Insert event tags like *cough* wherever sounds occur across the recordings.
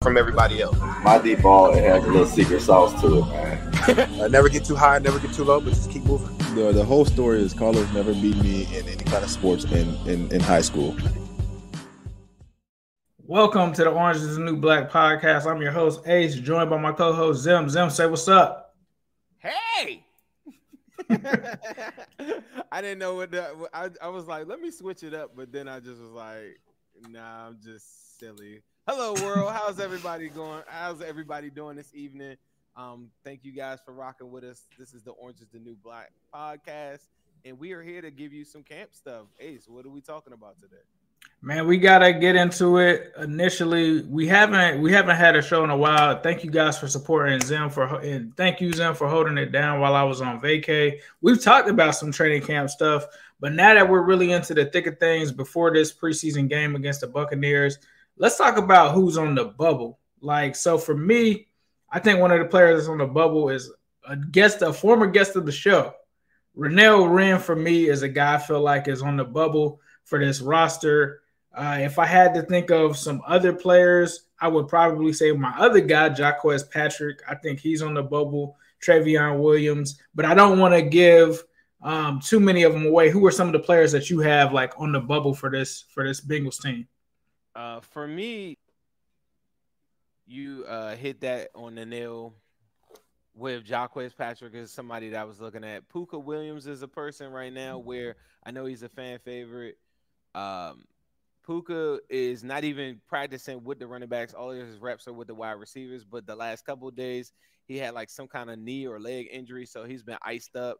From everybody else. My deep ball, it has a little secret sauce to it, man. I *laughs* uh, never get too high, never get too low, but just keep moving. The, the whole story is Carlos never beat me in any kind of sports in, in, in high school. Welcome to the Orange is the New Black podcast. I'm your host, Ace, joined by my co host, Zim. Zim, say what's up. Hey! *laughs* I didn't know what the, I, I was like, let me switch it up, but then I just was like, nah, I'm just silly. Hello, world. How's everybody going? How's everybody doing this evening? Um, thank you guys for rocking with us. This is the Orange is the New Black podcast, and we are here to give you some camp stuff. Ace, what are we talking about today? Man, we gotta get into it. Initially, we haven't we haven't had a show in a while. Thank you guys for supporting Zim for and thank you Zim for holding it down while I was on vacay. We've talked about some training camp stuff, but now that we're really into the thick of things before this preseason game against the Buccaneers, let's talk about who's on the bubble. Like, so for me, I think one of the players that's on the bubble is a guest, a former guest of the show. Renell Wren for me is a guy I feel like is on the bubble for this roster. Uh, if I had to think of some other players, I would probably say my other guy, Jaquez Patrick. I think he's on the bubble. Trayveon Williams, but I don't want to give um, too many of them away. Who are some of the players that you have like on the bubble for this for this Bengals team? Uh, for me, you uh, hit that on the nail with Jaquez Patrick is somebody that I was looking at. Pooka Williams is a person right now where I know he's a fan favorite. Um, Pooka is not even practicing with the running backs. All of his reps are with the wide receivers. But the last couple days, he had like some kind of knee or leg injury, so he's been iced up.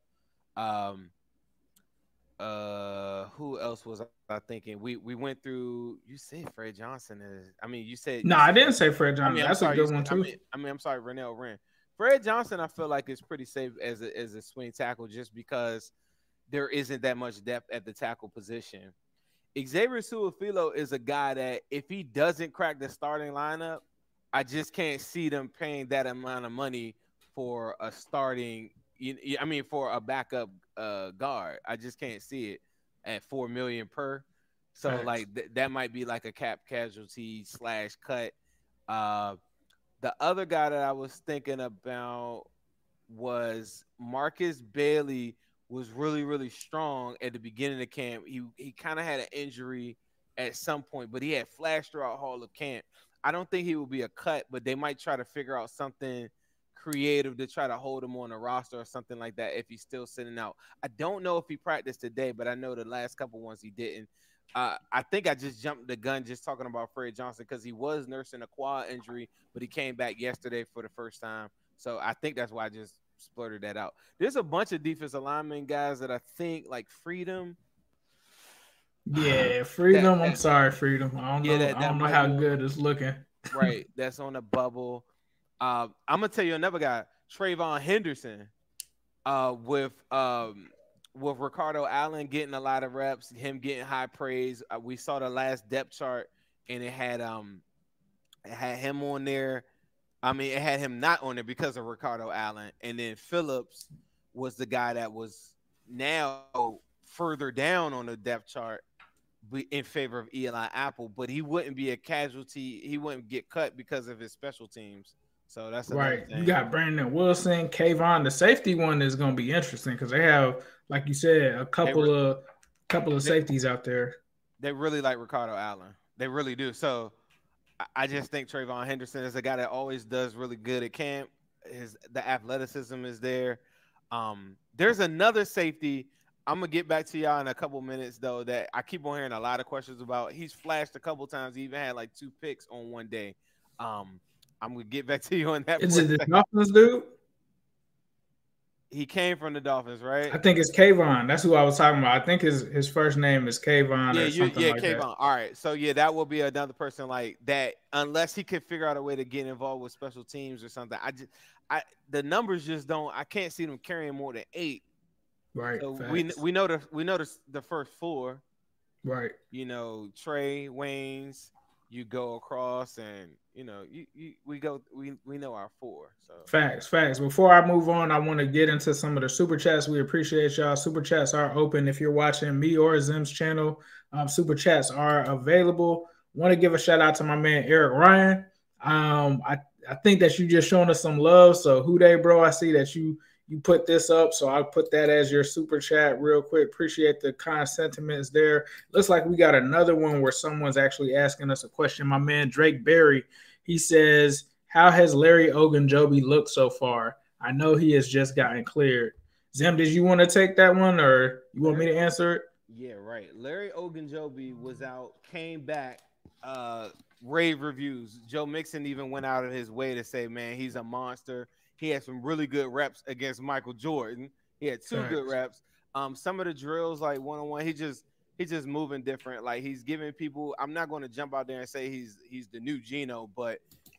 Um, uh, who else was I thinking? We we went through. You said Fred Johnson is. I mean, you said. No, I didn't say Fred Johnson. I mean, That's sorry, a good said, one too. I mean, I mean, I'm sorry, Renell Wren. Fred Johnson, I feel like is pretty safe as a as a swing tackle, just because there isn't that much depth at the tackle position. Xavier Su'a-Filo is a guy that if he doesn't crack the starting lineup, I just can't see them paying that amount of money for a starting. I mean, for a backup uh, guard, I just can't see it at four million per. So Facts. like th- that might be like a cap casualty slash cut. Uh, the other guy that I was thinking about was Markus Bailey was really really strong at the beginning of camp. He he kind of had an injury at some point, but he had flashed throughout Hall of camp. I don't think he will be a cut, but they might try to figure out something creative to try to hold him on a roster or something like that if he's still sitting out. I don't know if he practiced today, but I know the last couple ones he didn't. Uh, I think I just jumped the gun just talking about Fred Johnson because he was nursing a quad injury, but he came back yesterday for the first time. So I think that's why I just splurted that out. There's a bunch of defensive linemen guys that I think like Freedom. Yeah, *sighs* Freedom. I'm sorry, Freedom. I don't Yeah, know. that- I don't know how good it's looking. right? *laughs* That's on the bubble. Uh, I'm gonna tell you another guy, Trayvon Henderson, uh, with um, with Ricardo Allen getting a lot of reps, him getting high praise. Uh, we saw the last depth chart, and it had um, it had him on there. I mean, it had him not on there because of Ricardo Allen, and then Phillips was the guy that was now further down on the depth chart in favor of Eli Apple, but he wouldn't be a casualty. He wouldn't get cut because of his special teams. So that's Right. You got Brandon Wilson, Kavon. The safety one is going to be interesting because they have, like you said, a couple re- of couple of they- safeties out there. they really like Ricardo Allen. They really do. So I- I just think Trayvon Henderson is a guy that always does really good at camp. His the athleticism is there. Um, there's another safety. I'm gonna get back to y'all in a couple minutes though. That I keep on hearing a lot of questions about. He's flashed a couple times. He even had like two picks on one day. Um, I'm gonna get back to you on that. Is it the. Dolphins dude? He came from the Dolphins, right? I think it's Kavon. That's who I was talking about. I think his his first name is Kavon yeah, you, yeah, like Kavon. that. All right, so yeah, that will be another person like that, unless he could figure out a way to get involved with special teams or something. I just, I the numbers just don't. I can't see them carrying more than eight. Right. So we we know the we know the the first four. right. You know, Trae Waynes. You go across, and you know, you, you we go we we know our four. So Facts, facts. Before I move on, I want to get into some of the super chats. We appreciate y'all. Super chats are open if you're watching me or Zim's channel. Um, super chats are available. Want to give a shout out to my man Eric Ryan. Um, I I think that you just showing us some love. So who they, bro? I see that you you put this up, so I'll put that as your super chat real quick. Appreciate the kind sentiments there. Looks like we got another one where someone's actually asking us a question. My man Drake Berry, he says, "How has Larry Ogunjobi looked so far? I know he has just gotten cleared." Zim, did you want to take that one, or you want me to answer it? Yeah, right. Larry Ogunjobi was out, came back, uh, rave reviews. Joe Mixon even went out of his way to say, man, he's a monster. He had some really good reps against Michael Jordan. He had two good reps. Um, some of the drills, like one on one, he just he's just moving different. Like he's giving people. I'm not going to jump out there and say he's he's the new Geno, but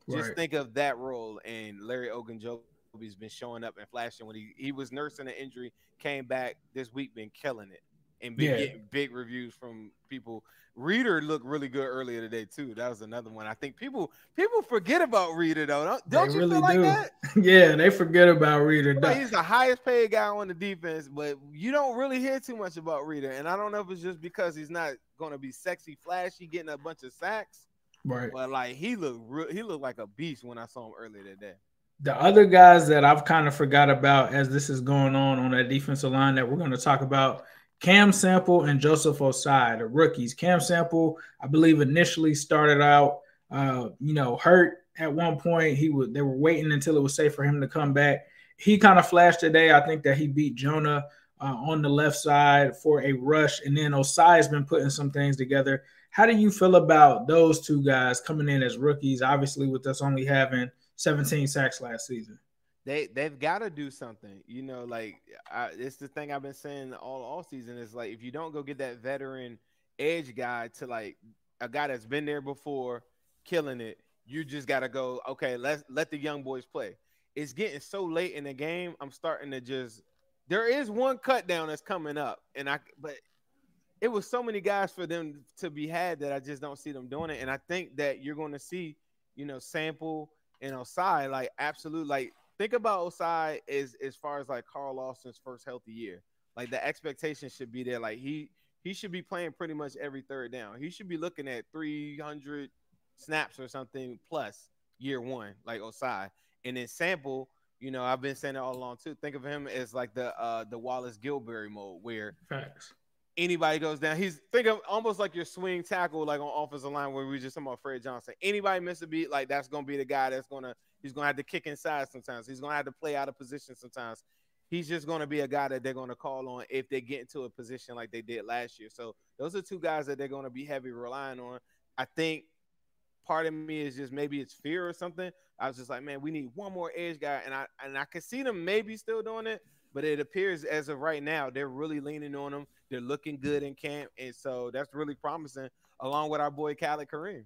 just Right. think of that role. And Larry Ogunjobi's been showing up and flashing when he he was nursing an injury, came back this week, been killing it, and been Yeah. getting big reviews from people. Reader looked really good earlier today too. That was another one. I think people people forget about Reader though. Don't, don't They you really feel like do. that? *laughs* yeah, they forget about Reader. Like, he's the highest paid guy on the defense, but you don't really hear too much about Reader. And I don't know if it's just because he's not going to be sexy, flashy, getting a bunch of sacks, Right. but like he looked re- he looked like a beast when I saw him earlier today. The other guys that I've kind of forgot about as this is going on on that defensive line that we're going to talk about Cam Sample and Joseph Ossai, the rookies. Cam Sample, I believe, initially started out, uh, you know, hurt at one point. He would they were waiting until it was safe for him to come back. He kind of flashed today. I think that he beat Jonah uh, on the left side for a rush, and then Ossai has been putting some things together. How do you feel about those two guys coming in as rookies? Obviously, with us only having 17 sacks last season. They they've got to do something. You know, like I, it's the thing I've been saying all all season is like if you don't go get that veteran edge guy to like a guy that's been there before, killing it, you just got to go. Okay, let's let the young boys play. It's getting so late in the game. I'm starting to just. There is one cut down that's coming up, and I but it was so many guys for them to be had that I just don't see them doing it. And I think that you're going to see, you know, sample and Ossai like absolute like think about Ossai as as far as like Carl Lawson's first healthy year. Like the expectation should be there. Like he he should be playing pretty much every third down. He should be looking at 300 snaps or something plus year one, like Ossai. And then sample, you know, I've been saying it all along too. Think of him as like the uh the Wallace Gilberry mode, where Facts. Anybody goes down, he's think of almost like your swing tackle, like on offensive line where we just talking about Fred Johnson. Anybody miss a beat, like that's gonna be the guy that's gonna he's gonna have to kick inside sometimes. He's gonna have to play out of position sometimes. He's just gonna be a guy that they're gonna call on if they get into a position like they did last year. So those are two guys that they're gonna be heavy relying on. I think part of me is just maybe it's fear or something. I was just like, man, we need one more edge guy, and I and I can see them maybe still doing it, but it appears as of right now they're really leaning on them. They're looking good in camp, and so that's really promising. Along with our boy Khalid Kareem.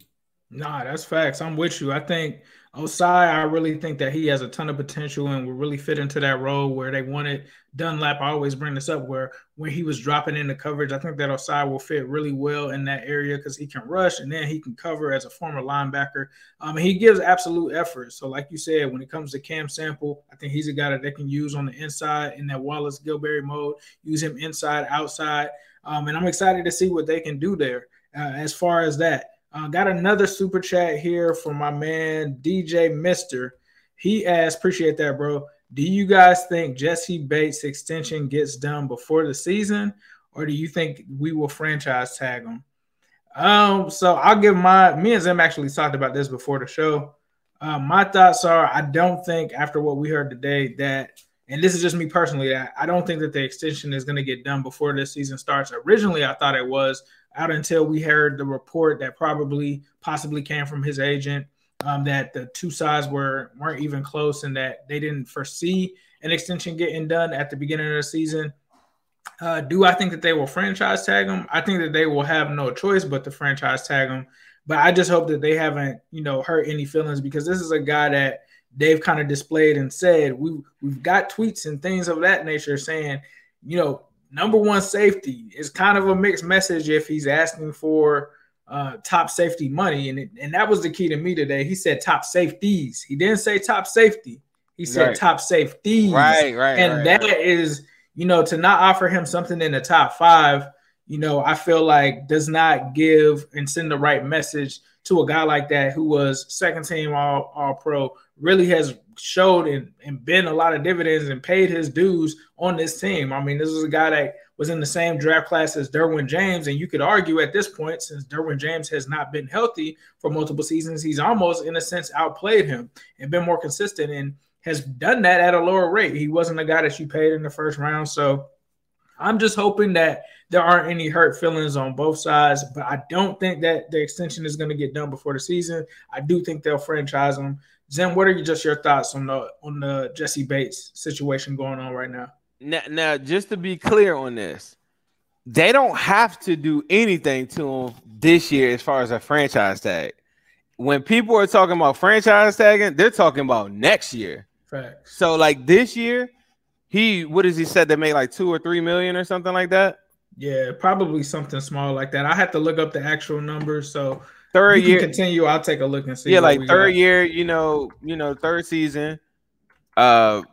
Nah, that's facts. I'm with you. I think Ossai, I really think that he has a ton of potential and will really fit into that role where they wanted Dunlap. I always bring this up where when he was dropping into coverage, I think that Ossai will fit really well in that area because he can rush and then he can cover as a former linebacker. Um, he gives absolute effort. So, like you said, when it comes to Cam Sample, I think he's a guy that they can use on the inside in that Wallace Gilberry mode, use him inside, outside. Um, and I'm excited to see what they can do there uh, as far as that. Uh, got another super chat here from my man DJ Mister. He asked, appreciate that, bro. Do you guys think Jessie Bates extension gets done before the season, or do you think we will franchise tag him? Um, so I'll give my me and Zim actually talked about this before the show. Uh, my thoughts are I don't think after what we heard today that, and this is just me personally, that I don't think that the extension is going to get done before this season starts. Originally, I thought it was out until we heard the report that probably possibly came from his agent um, that the two sides were weren't even close and that they didn't foresee an extension getting done at the beginning of the season. Uh, do I think that they will franchise tag him? I think that they will have no choice but to franchise tag him. But I just hope that they haven't, you know, hurt any feelings because this is a guy that they've kind of displayed and said we we've got tweets and things of that nature saying, you know, number one safety is kind of a mixed message if he's asking for uh, top safety money. And, it, and that was the key to me today. He said top safeties. He didn't say top safety. He said right. top safeties. Right, right. And right, that right. is, you know, to not offer him something in the top five, you know, I feel like does not give and send the right message to a guy like that who was second team all, all pro, really has showed and, and been a lot of dividends and paid his dues on this team. I mean, this is a guy that was in the same draft class as Derwin James. And you could argue at this point, since Derwin James has not been healthy for multiple seasons, he's almost, in a sense, outplayed him and been more consistent and has done that at a lower rate. He wasn't a guy that you paid in the first round. So I'm just hoping that there aren't any hurt feelings on both sides, but I don't think that the extension is going to get done before the season. I do think they'll franchise him. Zim, what are you just your thoughts on the on the Jessie Bates situation going on right now? Now, now, just to be clear on this, they don't have to do anything to him this year as far as a franchise tag. When people are talking about franchise tagging, they're talking about next year. Facts. So, like this year, he what does he said they made like two or three million or something like that? Yeah, probably something small like that. I have to look up the actual numbers. So third you year continue. I'll take a look and see. Yeah, like third got. year, you know, you know, third season. Uh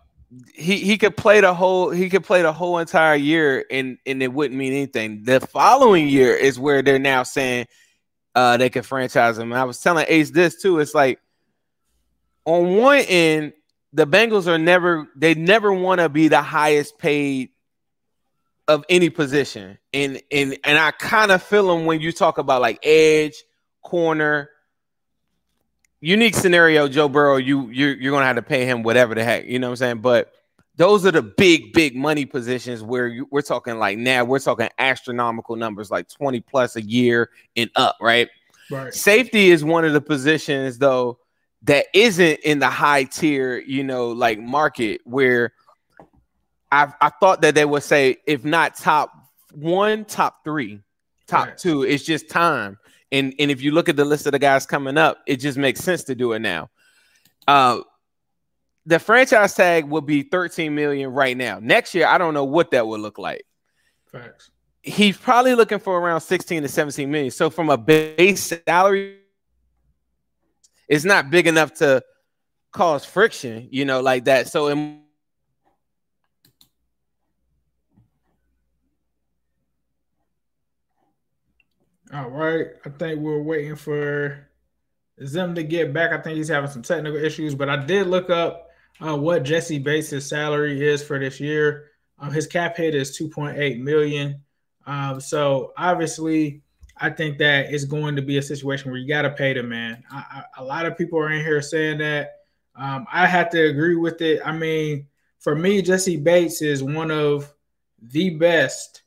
he he could play the whole he could play the whole entire year and and it wouldn't mean anything. The following year is where they're now saying uh they could franchise him. And I was telling Ace this too. It's like on one end, the Bengals are never they never want to be the highest paid of any position. And and and I kind of feel them when you talk about like edge, corner, unique scenario, Joe Burrow, you you're, you're gonna have to pay him whatever the heck, you know what I'm saying? But those are the big, big money positions where you, we're talking like now we're talking astronomical numbers, like 20 plus a year and up, right? Right. Safety is one of the positions though that isn't in the high tier, you know, like market where I I thought that they would say if not top one, top three, top Right. two. It's just time. And and if you look at the list of the guys coming up, it just makes sense to do it now. Uh the franchise tag will be 13 million right now. Next year, I don't know what that would look like. Facts. He's probably looking for around 16 to 17 million. So from a base salary, it's not big enough to cause friction, you know, like that. So in All right. I think we're waiting for Zim to get back. I think he's having some technical issues, but I did look up uh, what Jessie Bates' salary is for this year. Um, his cap hit is 2.8 million. Um, so obviously, I think that it's going to be a situation where you got to pay the man. I, I, a lot of people are in here saying that. Um, I have to agree with it. I mean, for me, Jessie Bates is one of the best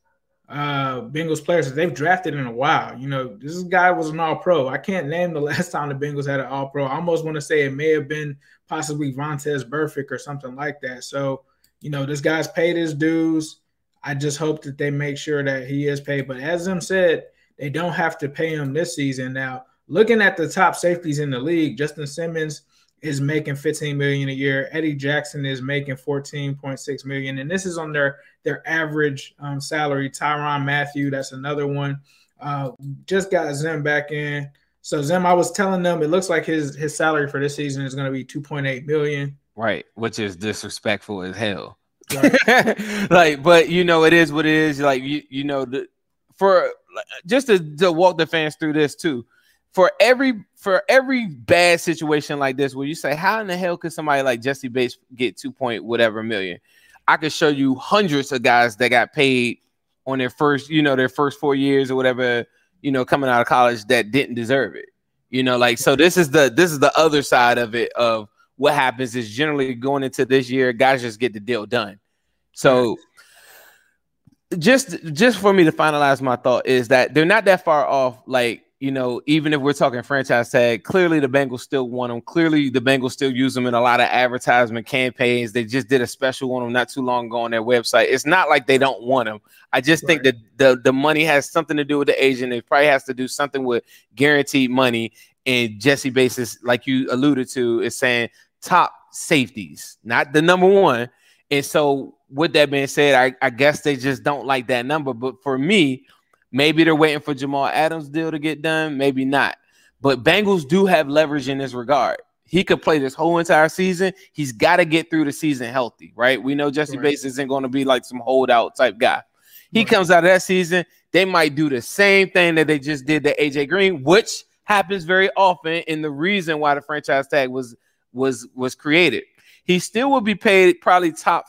uh Bengals players that they've drafted in a while. You know, this guy was an all pro. I can't name the *laughs* last time the Bengals had an all pro. I almost want to say it may have been possibly Vontaze Burfict or something like that. So, you know, this guy's paid his dues. I just hope that they make sure that he is paid. But as them said, they don't have to pay him this season. Now, looking at the top safeties in the league, Justin Simmons is making 15 million a year. Eddie Jackson is making 14.6 million, and this is on their their average um, salary. Tyrann Mathieu, that's another one. Uh, just got Zim back in. So Zim, I was telling them it looks like his his salary for this season is going to be 2.8 million. Right, which is disrespectful as hell. Right. *laughs* like, but you know, it is what it is. Like you, you know, the, for just to, to walk the fans through this too for every for every bad situation like this where you say how in the hell could somebody like jessie Bates get 2 point whatever million? I could show you hundreds of guys that got paid on their first you know their first 4 years or whatever you know coming out of college that didn't deserve it. You know like so this is the this is the other side of it of what happens is generally going into this year guys just get the deal done. So just just for me to finalize my thought is that they're not that far off like you know, even if we're talking franchise tag, clearly the Bengals still want them. Clearly the Bengals still use them in a lot of advertisement campaigns. They just did a special on them not too long ago on their website. It's not like they don't want them. I just right. think that the, the money has something to do with the agent. It probably has to do something with guaranteed money. And Jessie Bates, like you alluded to, is saying top safeties, not the number one. And so, with that being said, I, I guess they just don't like that number. But for me, Maybe they're waiting for Jamal Adams' deal to get done, maybe not. But Bengals do have leverage in this regard. He could play this whole entire season. He's got to get through the season healthy, right? We know Jessie right. Bates isn't going to be like some holdout type guy. He right. comes out of that season, they might do the same thing that they just did to AJ Green, which happens very often. And the reason why the franchise tag was was was created. He still will be paid probably top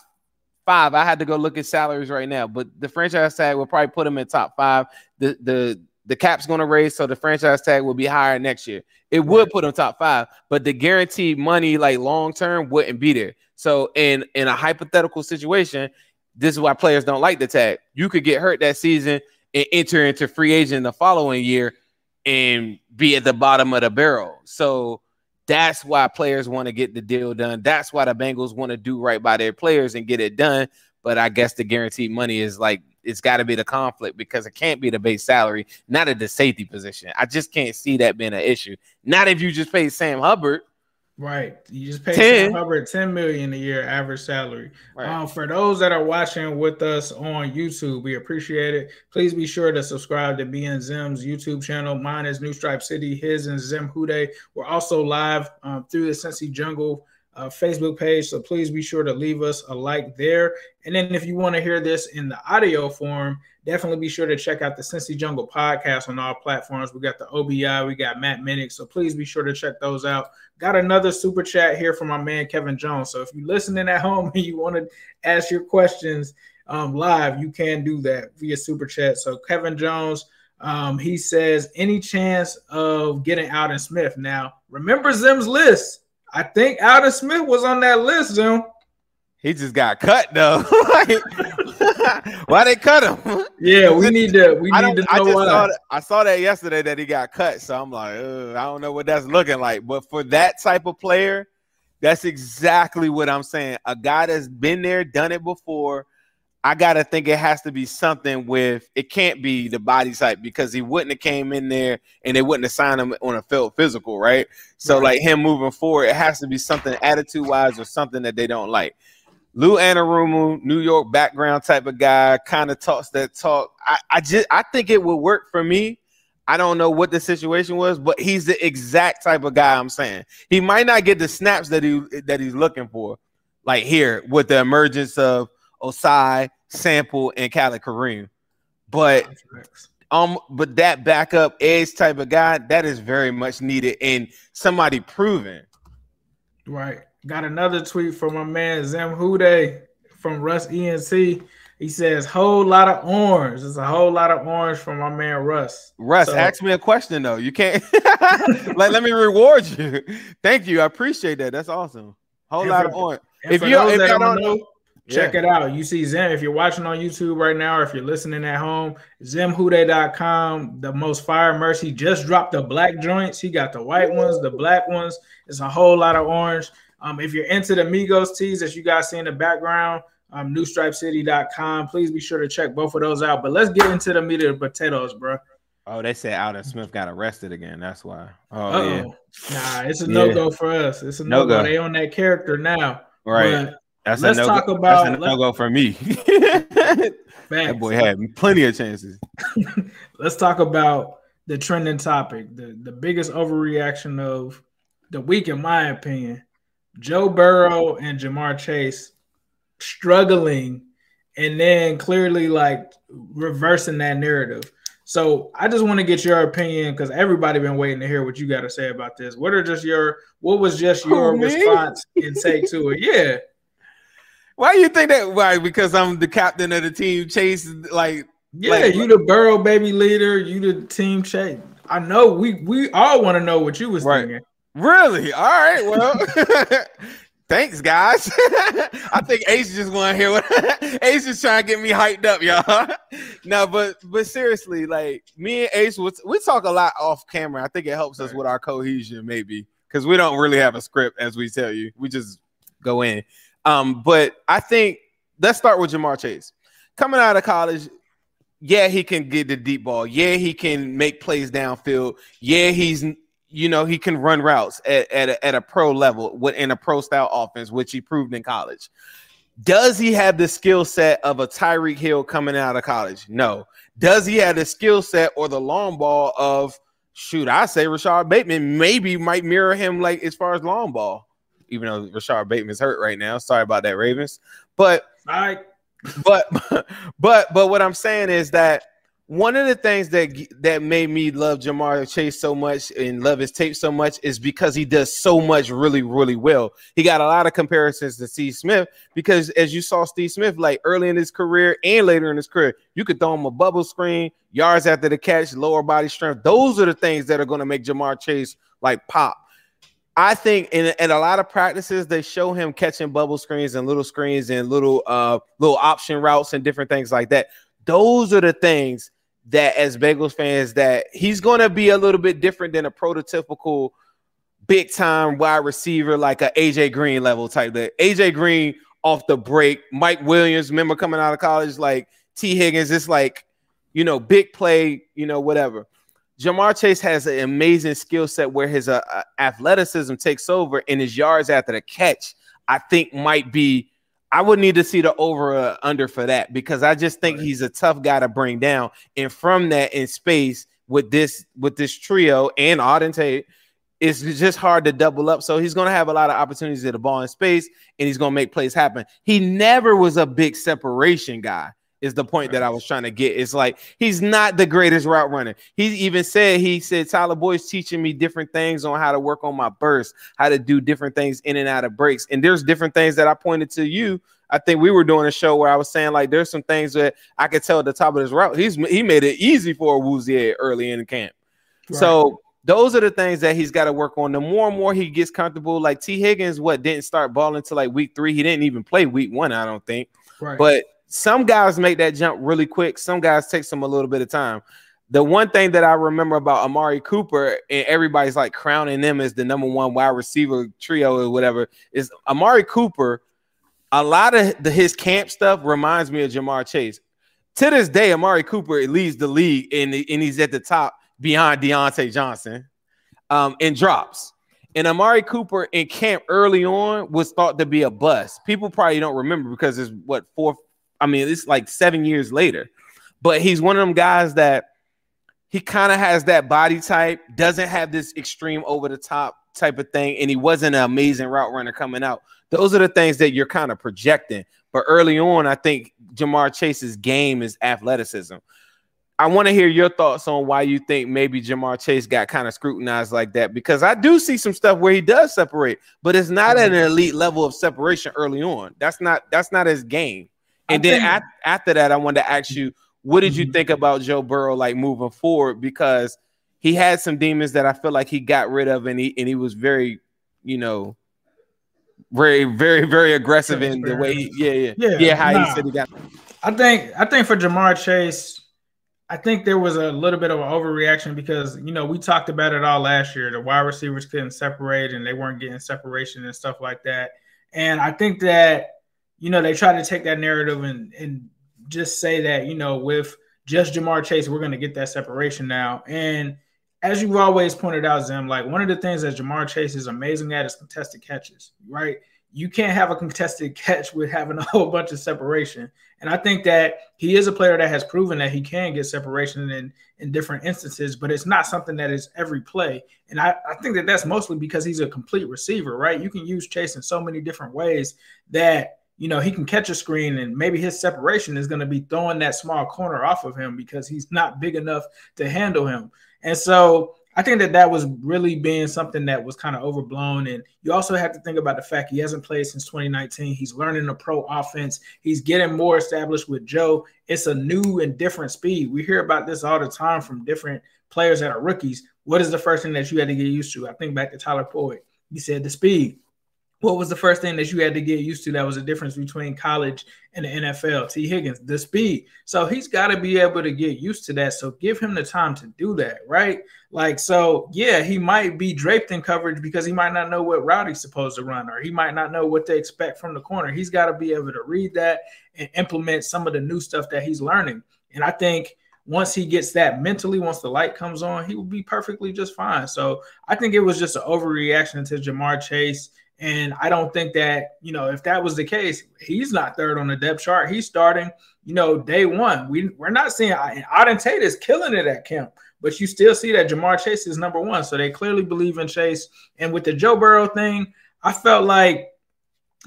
five. I had to go look at salaries right now, but the franchise tag will probably put him in top five. The the the cap's going to raise, so the franchise tag will be higher next year. It would put him top five, but the guaranteed money, like long term, wouldn't be there. So in in a hypothetical situation, this is why players don't like the tag. You could get hurt that season and enter into free agent the following year and be at the bottom of the barrel. So that's why players want to get the deal done. That's why the Bengals want to do right by their players and get it done. But I guess the guaranteed money is like it's got to be the conflict because it can't be the base salary, not at the safety position. I just can't see that being an issue. Not if you just pay Sam Hubbard Right. You just pay 10. Sam Hubbard 10 million a year average salary. Right. Um, for those that are watching with us on YouTube, we appreciate it. Please be sure to subscribe to BN Zim's YouTube channel. Mine is New Stripe City, his and Zim Hude. We're also live um, through the Cincy Jungle uh, Facebook page. So please be sure to leave us a like there. And then if you want to hear this in the audio form, definitely be sure to check out the Cincy Jungle podcast on all platforms. We got the OBI, we got Matt Minnick. So please be sure to check those out. Got another super chat here from my man Kevin Jones. So if you're listening at home *laughs* and you want to ask your questions um, live, you can do that via super chat. So Kevin Jones, um, he says, any chance of getting Aldon Smith? Now, remember Zim's list. I think Aldon Smith was on that list, Zim. He just got cut though. *laughs* why they cut him? Yeah, we need to. We need to know I why. Saw that, I saw that yesterday that he got cut, so I'm like, I don't know what that's looking like. But for that type of player, that's exactly what I'm saying. A guy that's been there, done it before. I gotta think it has to be something with. It can't be the body type because he wouldn't have came in there and they wouldn't have signed him on a felt physical, right? So right. like him moving forward, it has to be something attitude wise or something that they don't like. Lou Anarumo, New York background type of guy, kind of talks that talk. I, I just I think it would work for me. I don't know what the situation was, but he's the exact type of guy I'm saying. He might not get the snaps that he that he's looking for, like here with the emergence of Ossai, Sample, and Khalid Kareem. But um, but that backup edge type of guy, that is very much needed and somebody proven. Right. Got another tweet from my man Zim Hude from Russ ENC. He says, "Whole lot of orange." It's a whole lot of orange from my man Russ. Russ, So- ask me a question though. You can't *laughs* like let me reward you. *laughs* Thank you. I appreciate that. That's awesome. Whole lot of orange. If you- if that y'all don't don't know, check Yeah. it out. You see Zim. If you're watching on YouTube right now, or if you're listening at home, zimhude.com, the most fire mercy just dropped the black joints. He got the white ones, the black ones. It's a whole lot of orange. Um, if you're into the Migos tees that you guys see in the background, um, newstripecity.com. Please be sure to check both of those out. But let's get into the meat of the potatoes, bro. Oh, they said Aldon Smith got arrested again. That's why. Oh Uh-oh. yeah. Nah, it's a no go for us. It's a no No-go. go. They on that character now. Right. But That's let's a no talk go. about- That's a let's- no go for me. *laughs* that boy had plenty of chances. *laughs* let's talk about the trending topic, the, the biggest overreaction of the week, in my opinion. Joe Burrow and Ja'Marr Chase struggling and then clearly like reversing that narrative. So I just want to get your opinion because everybody been waiting to hear what you got to say about this. What are just your what was just your response and take to it? *laughs* Yeah. Why do you think that? Why? Because I'm the captain of the team. Chase, like, Yeah, Like- you the Burrow baby leader, you the team chase. I know we we all want to know what you was Right. thinking. really? All right. Well, *laughs* thanks, guys. *laughs* I think Ace is just want to hear what *laughs* Ace is trying to get me hyped up, y'all. no, but but seriously, like me and Ace, we, we talk a lot off camera. I think it helps us with our cohesion, maybe, because we don't really have a script, as we tell you. We just go in. Um, but I think let's start with Ja'Marr Chase. Coming out of college, yeah, he can get the deep ball. Yeah, he can make plays downfield. Yeah, he's you know he can run routes at, at, a, at a pro level in a pro style offense, which he proved in college. Does he have the skill set of a Tyreek Hill coming out of college? No. Does he have the skill set or the long ball of shoot? I say Rashod Bateman maybe might mirror him like as far as long ball, even though Rashod Bateman's hurt right now. Sorry about that, Ravens. But All right. but *laughs* but but what I'm saying is that one of the things that that made me love Ja'Marr Chase so much and love his tape so much is because he does so much really really well. He got a lot of comparisons to Steve Smith because as you saw Steve Smith like early in his career and later in his career, you could throw him a bubble screen, yards after the catch, lower body strength. Those are the things that are going to make Ja'Marr Chase like pop. I think in, in a lot of practices they show him catching bubble screens and little screens and little uh little option routes and different things like that. Those are the things that as Bengals fans that he's going to be a little bit different than a prototypical big time wide receiver like a AJ Green level type. The AJ Green off the break, Mike Williams, remember coming out of college like Tee Higgins, it's like you know big play, you know whatever. Ja'Marr Chase has an amazing skill set where his uh, uh, athleticism takes over and his yards after the catch, I think might be. I would need to see the over uh, under for that because I just think he's a tough guy to bring down. And from that in space with this with this trio and Auden Tate, it's just hard to double up. So he's going to have a lot of opportunities at the ball in space and he's going to make plays happen. He never was a big separation guy is the point that I was trying to get. It's like he's not the greatest route runner. He even said he said Tyler Boyd's teaching me different things on how to work on my burst, how to do different things in and out of breaks. And there's different things that I pointed to you. I think we were doing a show where I was saying like there's some things that I could tell at the top of his route. He's he made it easy for Woozier early in the camp. So those are the things that he's got to work on. The more and more he gets comfortable, like Tee Higgins, what didn't start balling until like week three. He didn't even play week one, I don't think. Right. But some guys make that jump really quick. Some guys takes them a little bit of time. The one thing that I remember about Amari Cooper and everybody's like crowning them as the number one wide receiver trio or whatever is Amari Cooper. A lot of the, his camp stuff reminds me of Ja'Marr Chase. To this day, Amari Cooper leads the league and, and he's at the top behind Diontae Johnson um, in drops. And Amari Cooper in camp early on was thought to be a bust. People probably don't remember because it's what four, I mean, it's like seven years later. But he's one of them guys that he kind of has that body type, doesn't have this extreme over the top type of thing, and he wasn't an amazing route runner coming out. Those are the things that you're kind of projecting. But early on, I think Ja'Marr Chase's game is athleticism. I want to hear your thoughts on why you think maybe Ja'Marr Chase got kind of scrutinized like that because I do see some stuff where he does separate, but it's not at an mm-hmm. elite level of separation early on. That's not that's not his game. And I then think- at, after that, I wanted to ask you, what did you think about Joe Burrow like moving forward? Because he had some demons that I feel like he got rid of, and he and he was very, you know, very, very, very aggressive in the way. He, yeah, yeah, yeah, yeah. How nah. he said he got. I think I think for Ja'Marr Chase, I think there was a little bit of an overreaction because you know we talked about it all last year. The wide receivers couldn't separate and they weren't getting separation and stuff like that. And I think that you know they try to take that narrative and and just say that you know with just Ja'Marr Chase we're going to get that separation now. And as you've always pointed out, Zim, like one of the things that Ja'Marr Chase is amazing at is contested catches, right? You can't have a contested *laughs* catch with having a whole bunch of separation. And I think that he is a player that has proven that he can get separation in, in different instances, but it's not something that is every play. And I, I think that that's mostly because he's a complete receiver, right? You can use Chase in so many different ways that you know, he can catch a screen and maybe his separation is going to be throwing that small corner off of him because he's not big enough to handle him. And so I think that that was really being something that was kind of overblown. And you also have to think about the fact he hasn't played since 2019. He's learning the pro offense. He's getting more established with Joe. It's a new and different speed. We hear about this all the time from different players that are rookies. What is the first thing that you had to get used to? I think back to Tyler Boyd. He said the speed what was the first thing that you had to get used to that was the difference between college and the NFL? Tee Higgins, the speed. So he's got to be able to get used to that. So give him the time to do that, right? Like, so yeah, he might be draped in coverage because he might not know what route he's supposed to run, or he might not know what to expect from the corner. He's got to be able to read that and implement some of the new stuff that he's learning. And I think once he gets that mentally, once the light comes on, he will be perfectly just fine. So I think it was just an overreaction to Ja'Marr Chase and I don't think that, you know, if that was the case, he's not third on the depth chart. He's starting, you know, day one. We, we're not seeing Auden Tate is killing it at camp, but you still see that Ja'Marr Chase is number one. So they clearly believe in Chase. And with the Joe Burrow thing, I felt like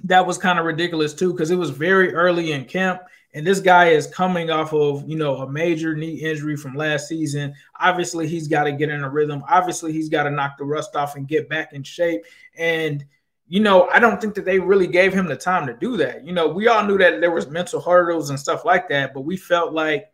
that was kind of ridiculous too, because it was very early in camp. And this guy is coming off of, you know, a major knee injury from last season. Obviously, he's got to get in a rhythm. Obviously, he's got to knock the rust off and get back in shape. And – you know, I don't think that they really gave him the time to do that. You know, we all knew that there was mental hurdles and stuff like that, but we felt like,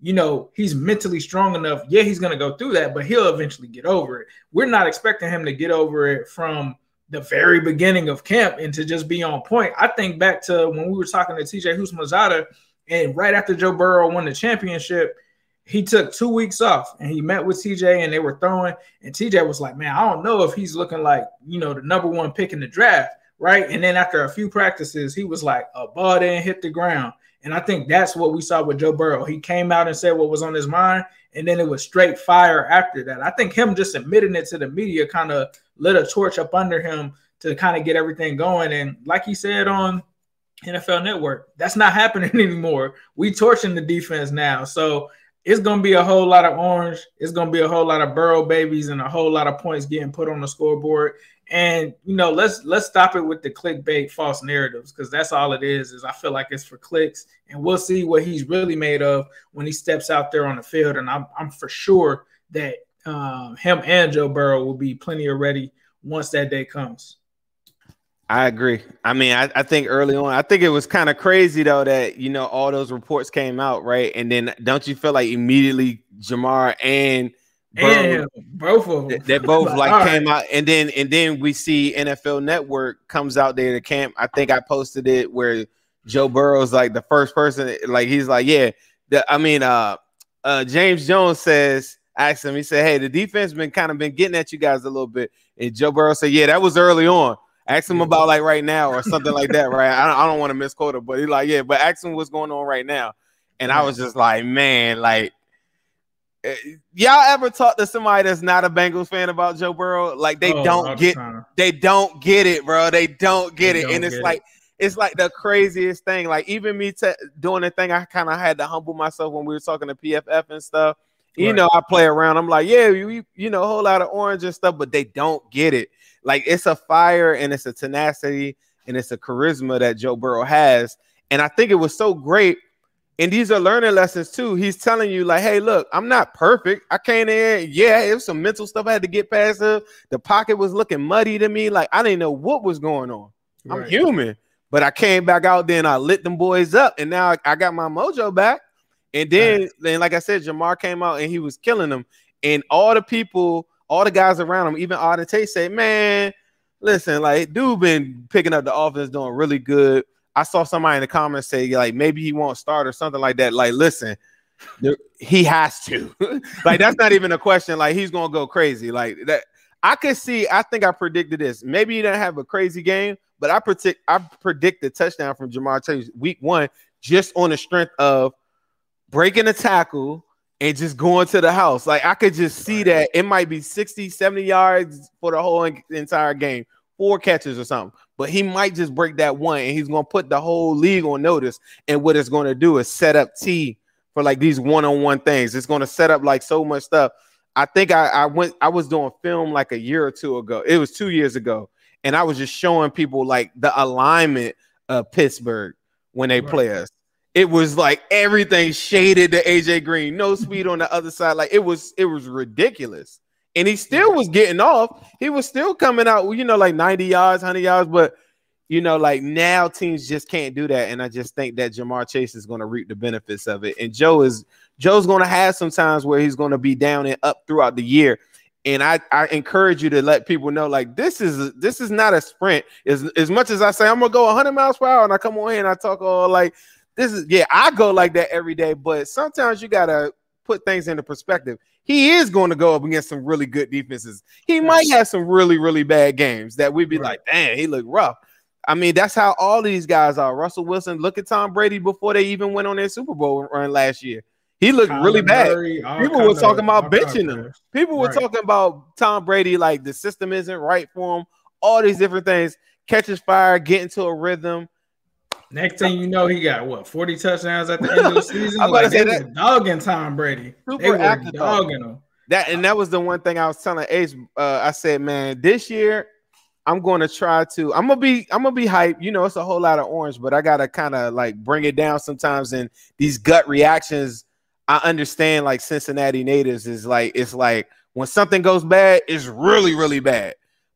you know, he's mentally strong enough. Yeah, he's going to go through that, but he'll eventually get over it. We're not expecting him to get over it from the very beginning of camp and to just be on point. I think back to when we were talking to TJ Houshmandzadeh, and right after Joe Burrow won the championship, he took two weeks off and he met with TJ and they were throwing. And TJ was like, Man, I don't know if he's looking like, you know, the number one pick in the draft. Right. And then after a few practices, he was like, A ball didn't hit the ground. And I think that's what we saw with Joe Burrow. He came out and said what was on his mind, and then it was straight fire after that. I think him just admitting it to the media kind of lit a torch up under him to kind of get everything going. And like he said on NFL Network, that's not happening *laughs* anymore. We torching the defense now. So it's gonna be a whole lot of orange. It's gonna be a whole lot of Burrow babies and a whole lot of points getting put on the scoreboard. And you know, let's let's stop it with the clickbait false narratives because that's all it is. Is I feel like it's for clicks, and we'll see what he's really made of when he steps out there on the field. And I'm I'm for sure that um, him and Joe Burrow will be plenty of ready once that day comes. I agree. I mean, I, I, think early on, I think it was kind of crazy though that you know all those reports came out, right? And then don't you feel like immediately Ja'Marr and and both of them they both like came out, and then and then we see NFL Network comes out there to camp. I think I posted it where Joe Burrow's like the first person, like he's like, yeah. The, I mean, uh, uh, James Jones says, asked him, he said, hey, the defense been kind of been getting at you guys a little bit, and Joe Burrow said, yeah, that was early on. Ask him about like right now or something like that, right? I don't, I don't want to misquote him, but he's like, yeah, but ask him what's going on right now. And I was just like, man, like, eh, y'all ever talk to somebody that's not a Bengals fan about Joe Burrow? Like they oh, don't get, they don't get it, bro. They don't get they it, don't and it's like. It. It's like the craziest thing. Like even me t- doing the thing, I kind of had to humble myself when we were talking to PFF and stuff. You right. know, I play around. I'm like, yeah, you, you know, a whole lot of orange and stuff, but they don't get it. Like it's a fire and it's a tenacity and it's a charisma that Joe Burrow has. And I think it was so great. And these are learning lessons too. He's telling you, like, hey, look, I'm not perfect. I came in, yeah, it was some mental stuff I had to get past. The pocket was looking muddy to me. Like, I didn't know what was going on. Right. I'm human, But I came back out there and I lit them boys up, and now I, got my mojo back. And then, then, like I said, Ja'Marr came out and he was killing them. And all the people, all the guys around him, even Auden Tate said, Man, listen, like dude been picking up the offense, doing really good. I saw somebody in the comments say, like, maybe he won't start or something like that. Like, listen, there, he has to. *laughs* like, that's not even a question. Like, he's gonna go crazy. Like that. I could see, I think I predicted this. Maybe he didn't have a crazy game, but I predict I predict the touchdown from Ja'Marr Chase week one just on the strength of breaking a tackle and just going to the house. Like I could just see that it might be 60, 70 yards for the whole entire game, four catches or something. But he might just break that one and he's going to put the whole league on notice. And what it's going to do is set up T for like these one on one things. It's going to set up like so much stuff. I think I, I went, I was doing film like a year or two ago. It was two years ago. And I was just showing people like the alignment of Pittsburgh when they right. play us it was like everything shaded to AJ Green, no speed on the other side. Like it was, it was ridiculous. And he still was getting off. He was still coming out, you know, like 90 yards, 100 yards. But, you know, like now teams just can't do that. And I just think that Ja'Marr Chase is going to reap the benefits of it. And Joe is, Joe's going to have some times where he's going to be down and up throughout the year. And I, I encourage you to let people know, like this is this is not a sprint. As, as much as I say I'm gonna go 100 miles per hour, and I come on here and I talk all like this is yeah, I go like that every day, but sometimes you gotta put things into perspective. He is going to go up against some really good defenses. He might have some really, really bad games that we'd be right. like, damn, he looked rough. I mean, that's how all these guys are. Russell Wilson, look at Tom Brady before they even went on their Super Bowl run last year. He looked really bad. Murray, People were talking about benching him. People were right. talking about Tom Brady, like the system isn't right for him, all these different things. Catches fire, get into a rhythm. Next thing you know, he got what 40 touchdowns at the end of the *laughs* season. I'm like they that, were dogging Tom Brady. Super they were dogging him. That and that was the one thing I was telling Ace. Uh, I said, man, this year I'm going to try to. I'm gonna be. I'm gonna be hype. You know, it's a whole lot of orange, but I gotta kind of like bring it down sometimes. And these gut reactions, I understand. Like Cincinnati natives is like it's like when something goes bad, it's really really bad.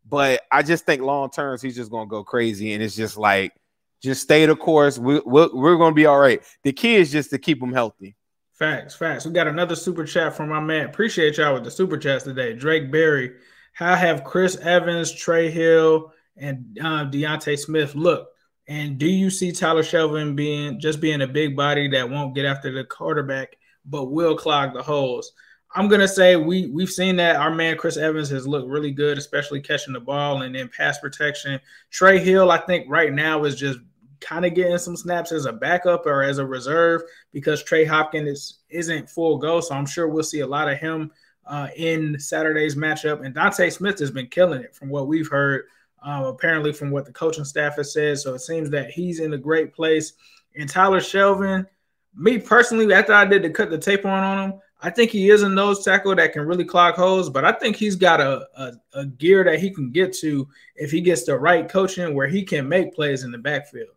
But I just think long terms, he's just gonna go crazy, and it's just like just stay the course. We, we're, we're going to be all right. The key is just to keep them healthy. Facts, facts. We got another super chat from my man. Appreciate y'all with the super chats today. Drake Berry. How have Chris Evans, Trey Hill, and uh, D'Ante Smith looked? And do you see Tyler Shelvin being just being a big body that won't get after the quarterback, but will clog the holes? I'm gonna say we we've seen that our man Chris Evans has looked really good, especially catching the ball and then pass protection. Trey Hill, I think right now is just kind of getting some snaps as a backup or as a reserve because Trey Hopkins is, isn't full go. So I'm sure we'll see a lot of him uh, in Saturday's matchup. And D'Ante Smith has been killing it from what we've heard, uh, apparently from what the coaching staff has said. So it seems that he's in a great place. And Tyler Shelvin, me personally, after I did the cut the tape on on him, I think he is a nose tackle that can really clog holes, but I think he's got a, a, a gear that he can get to if he gets the right coaching where he can make plays in the backfield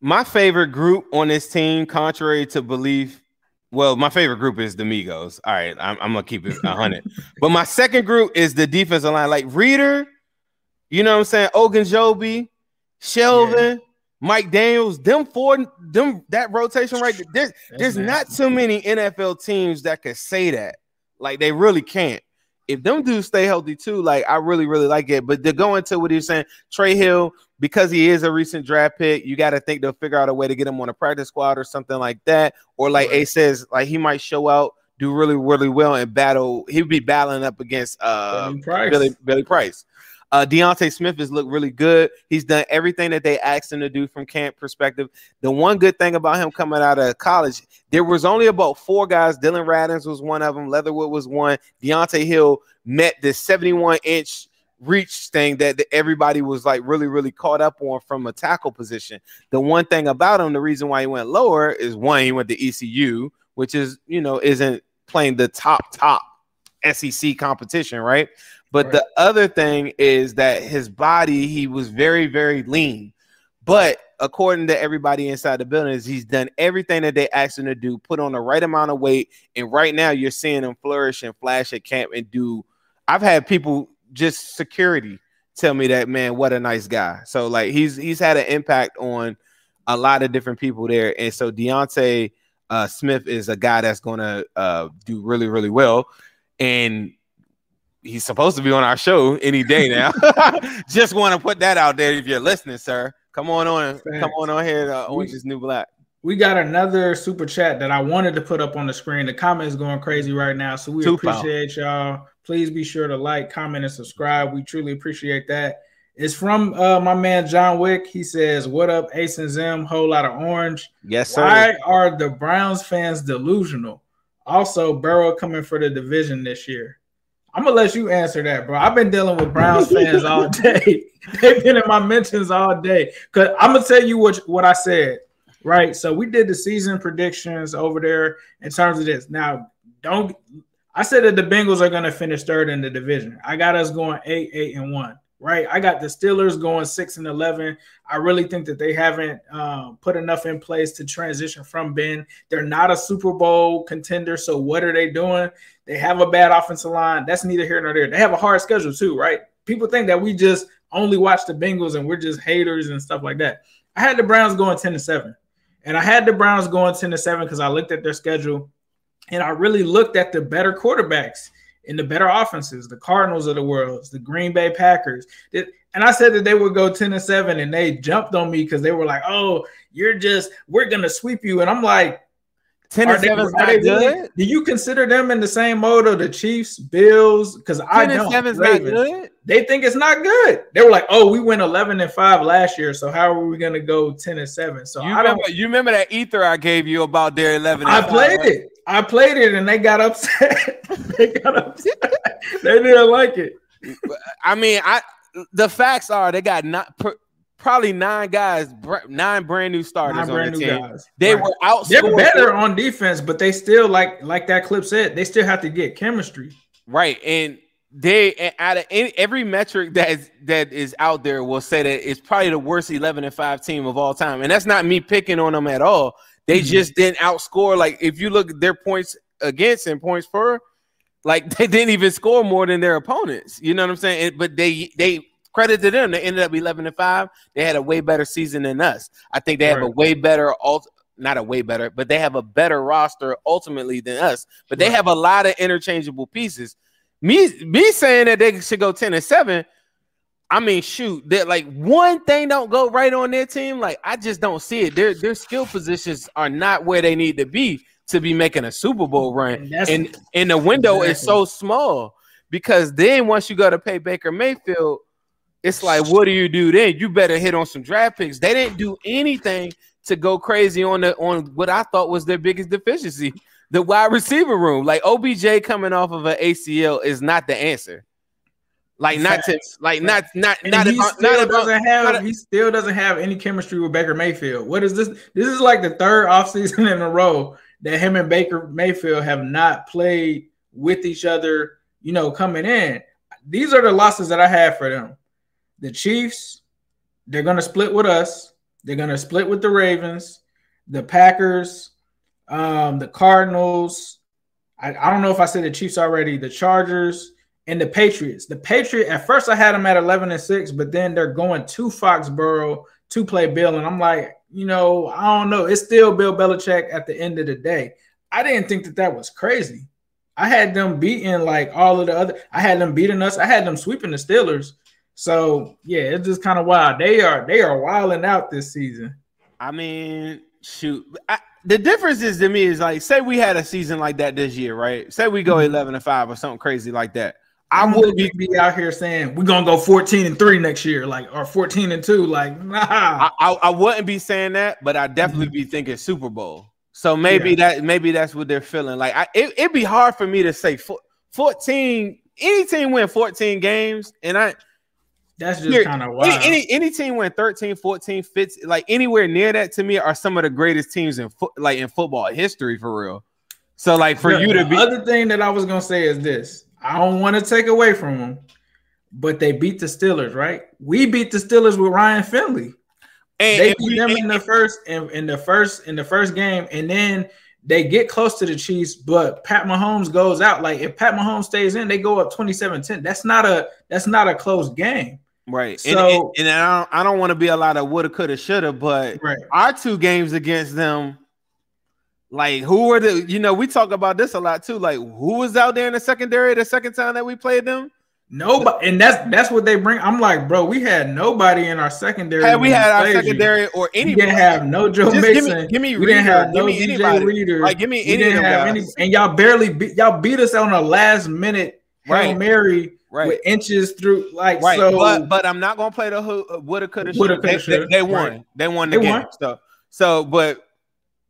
my favorite group on this team, contrary to belief, well, my favorite group is the Migos. All right, I'm, I'm gonna keep it 100. *laughs* but my second group is the defensive line, like Reader, you know what I'm saying? Ogunjobi, Shelvin, yeah. Mike Daniels, them four, them that rotation right there. There's, there's not too many NFL teams that could say that. Like they really can't. If them dudes stay healthy too, like I really, really like it. But to go into what he's saying, Trey Hill, because he is a recent draft pick, you got to think they'll figure out a way to get him on a practice squad or something like that. Or like right. A says, like he might show out, do really, really well and battle. He'd be battling up against uh Billy Price. Billy, Billy Price. Uh, D'Ante Smith has looked really good. He's done everything that they asked him to do from camp perspective. The one good thing about him coming out of college, there was only about four guys. Dillon Radunz was one of them. Leatherwood was one. Deontay Hill met the 71 inch reach thing that, that everybody was like really, really caught up on from a tackle position. The one thing about him, the reason why he went lower is one, he went to ECU, which is, you know, isn't playing the top, top SEC competition, right? But right. the other thing is that his body, he was very, very lean. But according to everybody inside the building, is he's done everything that they asked him to do, put on the right amount of weight, and right now you're seeing him flourish and flash at camp and do. I've had people just security tell me that man, what a nice guy. So like he's he's had an impact on a lot of different people there, and so D'Ante uh, Smith is a guy that's going to uh, do really really well, and he's supposed to be on our show any day now. *laughs* Just want to put that out there if you're listening, sir. Come on on, come on on here. Uh, Orange is New Black. We got another super chat that I wanted to put up on the screen. The comments going crazy right now, so we Two appreciate y'all. Please be sure to like, comment, and subscribe. We truly appreciate that. It's from uh, my man John Wick. He says, "What up, Ace and Zim? Whole lot of orange. Yes, sir. Why are the Browns fans delusional? Also, Burrow coming for the division this year. I'm gonna let you answer that, bro. I've been dealing with Browns fans all *laughs* day. *laughs* They've been in my mentions all day. Cause I'm gonna tell you what what I said. Right. So we did the season predictions over there in terms of this. Now, don't I said that the Bengals are gonna finish third in the division. I got us going eight, eight, and one right? I got the Steelers going six and eleven. I really think that they haven't um, put enough in place to transition from Ben. They're not a Super Bowl contender, so what are they doing? They have a bad offensive line. That's neither here nor there. They have a hard schedule too, right? People think that we just only watch the Bengals and we're just haters and stuff like that. I had the Browns going ten to seven, and I had the Browns going ten to seven because I looked at their schedule, and I really looked at the better quarterbacks in the better offenses, the Cardinals of the world, the Green Bay Packers. And I said that they would go 10 and 7, and they jumped on me because they were like, Oh, you're just, we're gonna sweep you. And I'm like, 10 and 7 is not good. Do you consider them in the same mode of the Chiefs, Bills? Because I don't. 7 is not good. They think it's not good. They were like, "Oh, we went 11 and 5 last year, so how are we going to go 10 and 7?" So you I remember, you remember that ether I gave you about their 11 I played it. I played it and they got upset. *laughs* they got upset. they didn't like it. I mean, I the facts are they got not probably nine guys, nine brand new starters brand on the team. Guys. They right. were out. They're better on defense, but they still like like that clip said, they still have to get chemistry. Right, and they out of any, every metric that is, that is out there will say that it's probably the worst eleven and five team of all time, and that's not me picking on them at all. They mm-hmm. just didn't outscore. Like if you look at their points against and points for, like *laughs* they didn't even score more than their opponents. You know what I'm saying? but they they credit to them. They ended up 11 and five. They had a way better season than us. I think they have a way better alt. Not a way better, but they have a better roster ultimately than us. But they right. have a lot of interchangeable pieces. Me, me saying that they should go 10 and 7 I mean, shoot, that like one thing don't go right on their team. Like I just don't see it. Their their skill positions are not where they need to be to be making a Super Bowl run. And and, and the window exactly. is so small because then once you go to pay Baker Mayfield, it's like, what do you do then? You better hit on some draft picks. They didn't do anything to go crazy on the on what I thought was their biggest deficiency, the wide receiver room. Like OBJ coming off of an ACL is not the answer. Like not to like not not and not he about, still not doesn't about, have not, he still doesn't have any chemistry with Baker Mayfield. What is this? This is like the third *laughs* offseason in a row that him and Baker Mayfield have not played with each other, you know, coming in. These are the losses that I have for them. The Chiefs, they're gonna split with us, they're gonna split with the Ravens, the Packers, um, the Cardinals. I, I don't know if I said the Chiefs already, the Chargers and the Patriots. The Patriot at first I had them at 11 and 6, but then they're going to Foxborough to play Bill. And I'm like, you know, I don't know. It's still Bill Belichick at the end of the day. I didn't think that that was crazy. I had them beating like all of the other, I had them beating us. I had them sweeping the Steelers. So yeah, it's just kind of wild. They are they are wilding out this season. I mean, shoot. I, the difference is to me is like, say we had a season like that this year, right? Say we go mm-hmm. 11 and 5 or something crazy like that. I wouldn't be, out here saying we're gonna go 14 and three next year, like or 14 and two. Like, *laughs* nah. I, I, I wouldn't be saying that, but I definitely mm-hmm. be thinking Super Bowl. So maybe yeah. that maybe that's what they're feeling. Like I it, it'd be hard for me to say 14, any team win 14 games, and I that's just kind of wild. Any, any, any team win 13, 14, fits like anywhere near that to me are some of the greatest teams in foot like in football history for real. So like for the, you to be the other thing that I was gonna say is this I don't want to take away from them, but they beat the Steelers, right? We beat the Steelers with Ryan Finley. And, they beat them in the first in, in the first in the first game, and then they get close to the Chiefs, but Pat Mahomes goes out. Like if Pat Mahomes stays in, they go up 27-10. That's not a that's not a close game. Right. So- and, and, and I don't, I don't want to be a lot of woulda, coulda, shoulda, but Right. our two games against them, like who were the you know, we talk about this a lot too. Like who was out there in the secondary the second time that we played them? Nobody, and that's that's what they bring. I'm like, bro, we had nobody in our secondary. Had we had our played you. secondary or We anybody, didn't have no Joe Just give Mason. me- give me we didn't have no Give me DJ anybody. Reader. Like, give me we any didn't have guys. any, and y'all barely beat y'all beat us on a last minute Hail Right. Mary right. with inches through. Like Right, so, but but I'm not gonna play the who uh, woulda coulda shoulda. They, they, they won. Right. They won the They game. won. So so but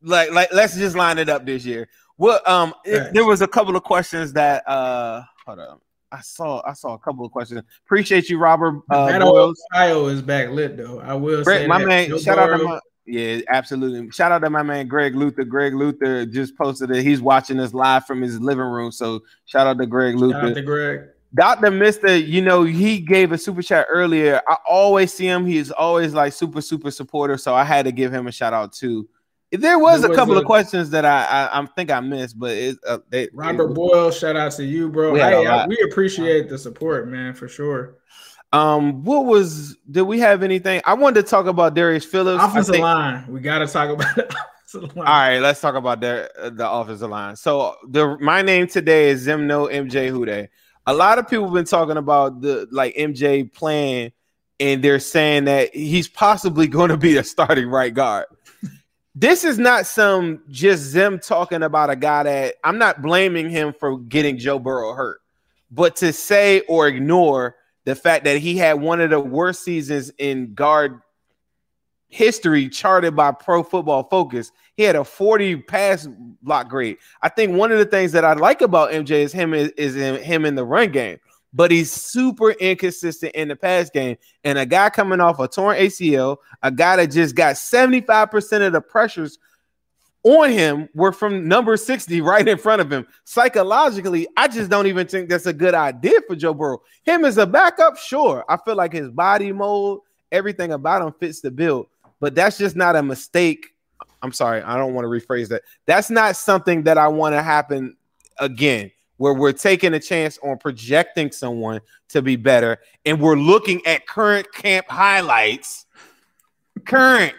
like like let's just line it up this year. Well, um, it- there was a couple of questions that uh, hold on. I saw I saw a couple of questions. Appreciate you, Robert uh, Boyles. Ohio is back lit though. I will Greg, say my that. man, Joe shout out to my yeah, absolutely. Shout out to my man Greg Luther. Greg Luther just posted it. He's watching us live from his living room. So shout out to Greg Shout Luther. out to Greg. Dr. Mister, you know, he gave a super chat earlier. I always see him. He's always like super, super supporter. So I had to give him a shout out too. There was There a was couple a- of questions that I I, I think I missed, but it, uh, they, Robert it- Boyle, shout out to you, bro. We Hey, I- we appreciate the support, man, for sure. Um, what was? Did we have anything? I wanted to talk about Darius Phillips. Offensive think- line, we got to talk about *laughs* line. All right, let's talk about the the offensive line. So the my name today is Zimno MJ Hude. A lot of people have been talking about the like MJ playing, and they're saying that he's possibly *laughs* going to be a starting right guard. This is not some just them talking about a guy that I'm not blaming him for getting Joe Burrow hurt, but to say or ignore the fact that he had one of the worst seasons in guard history charted by Pro Football Focus. He had a 40 pass block grade. I think one of the things that I like about MJ is him is, is him in the run game, but he's super inconsistent in the pass game. And a guy coming off a torn ACL, a guy that just got 75% of the pressures on him were from number 60 *laughs* right in front of him. Psychologically, I just don't even think that's a good idea for Joe Burrow. Him as a backup, sure. I feel like his body mold, everything about him fits the bill, but that's just not a mistake. I'm sorry, I don't want to rephrase that. That's not something that I want to happen again, where we're taking a chance on projecting someone to be better and we're looking at current camp highlights. Current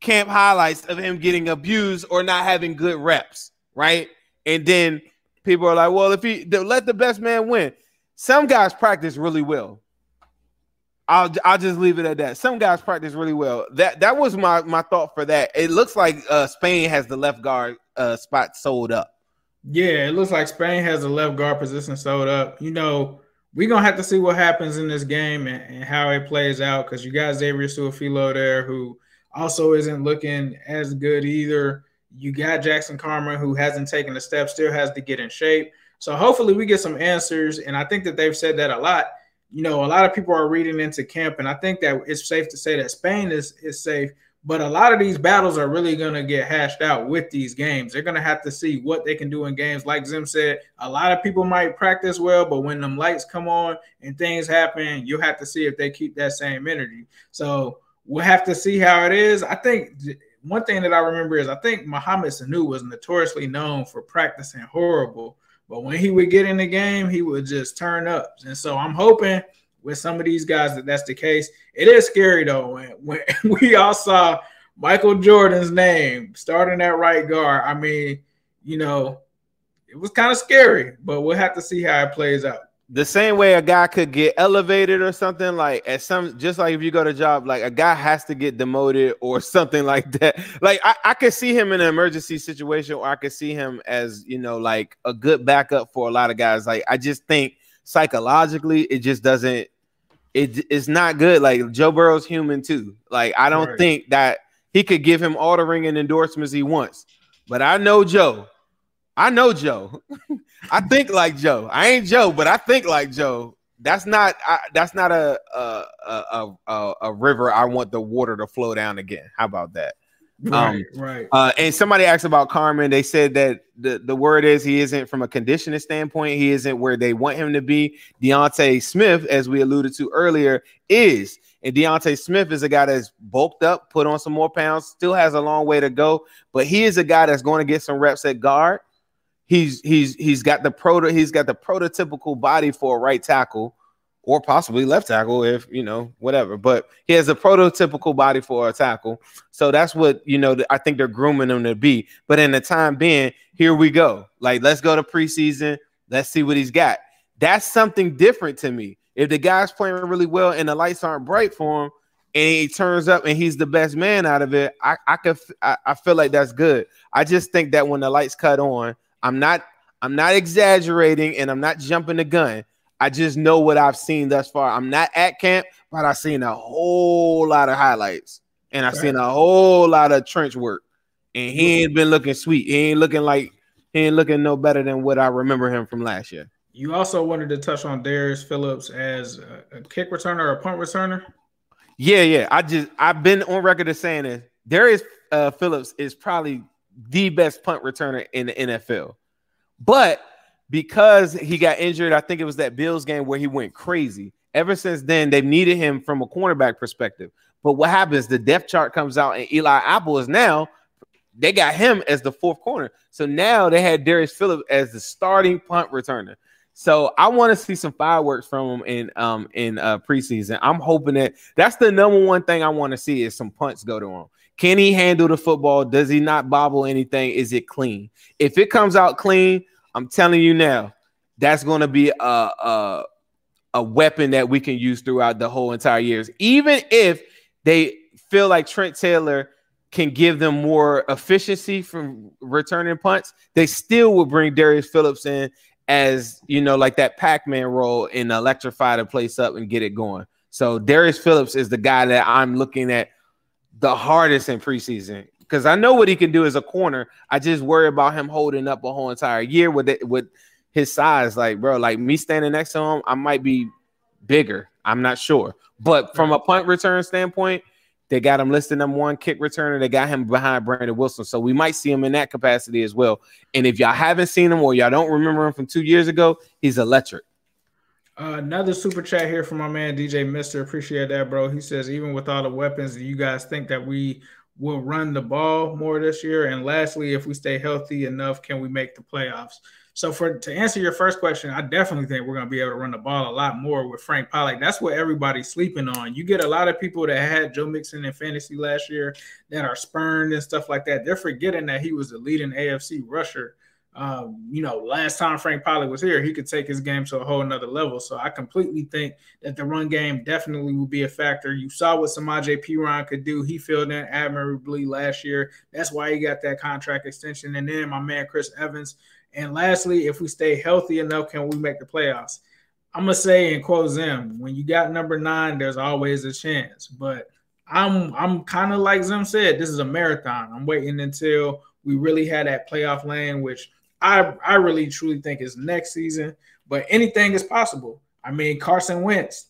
camp highlights of him getting abused or not having good reps, right? And then people are like, well, if he let the best man win, some guys practice really well. I'll I'll just leave it at that. Some guys practice really well. That that was my my thought for that. It looks like uh, Spain has the left guard uh, spot sold up. Yeah, it looks like Spain has the left guard position sold up. You know, we're gonna have to see what happens in this game and, and how it plays out because you got Xavier Su'a-Filo there who also isn't looking as good either. You got Jackson Carman who hasn't taken a step, still has to get in shape. So hopefully we get some answers. And I think that they've said that a lot. You know, a lot of people are reading into camp, and I think that it's safe to say that Spain is is safe. But a lot of these battles are really going to get hashed out with these games. They're going to have to see what they can do in games. Like Zim said, a lot of people might practice well, but when them lights come on and things happen, you'll have to see if they keep that same energy. So we'll have to see how it is. I think one thing that I remember is I think Mohamed Sanu was notoriously known for practicing horrible, but when he would get in the game, he would just turn up. And so I'm hoping with some of these guys that that's the case. It is scary though when, when *laughs* we all saw Michael Jordan's name starting at right guard. I mean, you know, it was kind of scary, but we'll have to see how it plays out. the same way a guy could get elevated or something like at some just like if you go to job like a guy has to get demoted or *laughs* something like that like I, I could see him in an emergency situation or i could see him as you know like a good backup for a lot of guys like i just think psychologically it just doesn't it, it's not good like joe burrow's human too like i don't Right. think that he could give him all the ringing endorsements he wants but i know joe i know joe *laughs* I think like Joe. I ain't Joe, but I think like Joe. That's not. I, that's not a a, a a a river. I want the water to flow down again. How about that? Right, right. Uh, and somebody asked about Carman. They said that the, the word is he isn't from a conditioning standpoint. He isn't where they want him to be. D'Ante Smith, as we alluded to earlier, is. And D'Ante Smith is a guy that's bulked up, put on some more pounds, still has a long way to go. But he is a guy that's going to get some reps at guard. He's he's he's got the proto he's got the prototypical body for a right tackle or possibly left tackle if you know whatever. But he has a prototypical body for a tackle, so that's what you know. I think they're grooming him to be. But in the time being, here we go. Like let's go to preseason. Let's see what he's got. That's something different to me. If the guy's playing really well and the lights aren't bright for him, and he turns up and he's the best man out of it, I I could I, I feel like that's good. I just think that when the lights cut on, I'm not I'm not exaggerating and I'm not jumping the gun I just know what I've seen thus far. I'm not at camp, but I've seen a whole lot of highlights and I've right. seen a whole lot of trench work. And he ain't been looking sweet. He ain't looking like he ain't looking no better than what I remember him from last year. You also wanted to touch on Darius Phillips as a, kick returner or a punt returner. Yeah, yeah. I just I've been on record as saying this. Darius uh, Phillips is probably the best punt returner in the NFL. But because he got injured. I think it was that Bills game where he went crazy. Ever since then, they've needed him from a cornerback perspective. But what happens? The depth chart comes out, and Eli Apple is now. They got him as the fourth corner. So now they had Darius Phillips as the starting punt returner. So I want to see some fireworks from him in um in uh preseason. I'm hoping that that's the number one thing I want to see is some punts go to him. Can he handle the football? Does he not bobble anything? Is it clean? If it comes out clean, I'm telling you now, that's going to be a, a a weapon that we can use throughout the whole entire years. Even if they feel like Trent Taylor can give them more efficiency from returning punts, they still will bring Darius Phillips in as you know, like that Pac-Man role and electrify the place up and get it going. So Darius Phillips is the guy that I'm looking at the hardest in preseason because I know what he can do as a corner. I just worry about him holding up a whole entire year with it with his size. Like, bro, like me standing next to him, I might be bigger. I'm not sure. But from a punt return standpoint, they got him listed number one kick returner. They got him behind Brandon Wilson. So we might see him in that capacity as well. And if y'all haven't seen him or y'all don't remember him from two years ago, he's electric. Uh, another super chat here from my man DJ Mister. Appreciate that, bro. He says, even with all the weapons, do you guys think that we will run the ball more this year? And lastly, if we stay healthy enough, can we make the playoffs? So for to answer your first question, I definitely think we're going to be able to run the ball a lot more with Frank Pollack. That's what everybody's sleeping on. You get a lot of people that had Joe Mixon in fantasy last year that are spurned and stuff like that. They're forgetting that he was the leading AFC rusher um, you know, last time Frank Pollack was here, he could take his game to a whole another level. So I completely think that the run game definitely will be a factor. You saw what Samaje Perine could do. He filled in admirably last year. That's why he got that contract extension. And then my man Chris Evans. And lastly, if we stay healthy enough, can we make the playoffs? I'm gonna say in quote Zim, when you got number nine, there's always a chance. But I'm I'm kind of like Zim said, this is a marathon. I'm waiting until we really had that playoff lane, which I I really truly think is next season, but anything is possible. I mean, Carson Wentz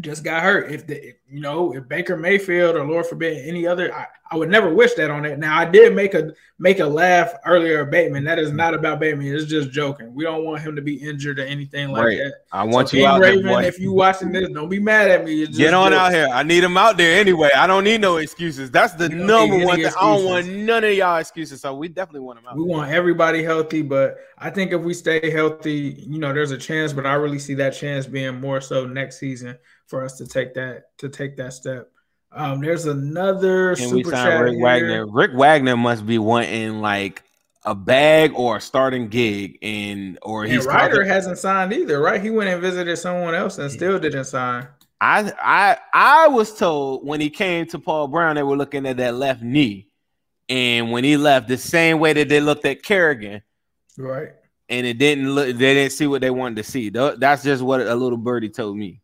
just got hurt. If the if, you know if Baker Mayfield or Lord forbid any other, I, I would never wish that on it. Now I did make a make a laugh earlier, Bateman. That is mm-hmm. not about Bateman. It's just joking. We don't want him to be injured or anything like right. that. I want so you out Raven, there, If you watching this, don't be mad at me. Get on out here. I need him out there anyway. I don't need no excuses. That's the number one thing. I don't want none of y'all excuses. So we definitely want him out. We want everybody healthy, but I think if we stay healthy, you know, there's a chance. But I really see that chance being more so next season for us to take that to take that step. Um, there's another Can super chat Rick here. Wagner. Rick Wagner must be wanting like a bag or a starting gig, and or he's Ryder hasn't signed either, right? He went and visited someone else and still didn't sign. I I I was told when he came to Paul Brown, they were looking at that left knee, and when he left, the same way that they looked at Kerrigan, right? And it didn't look. They didn't see what they wanted to see. That's just what a little birdie told me.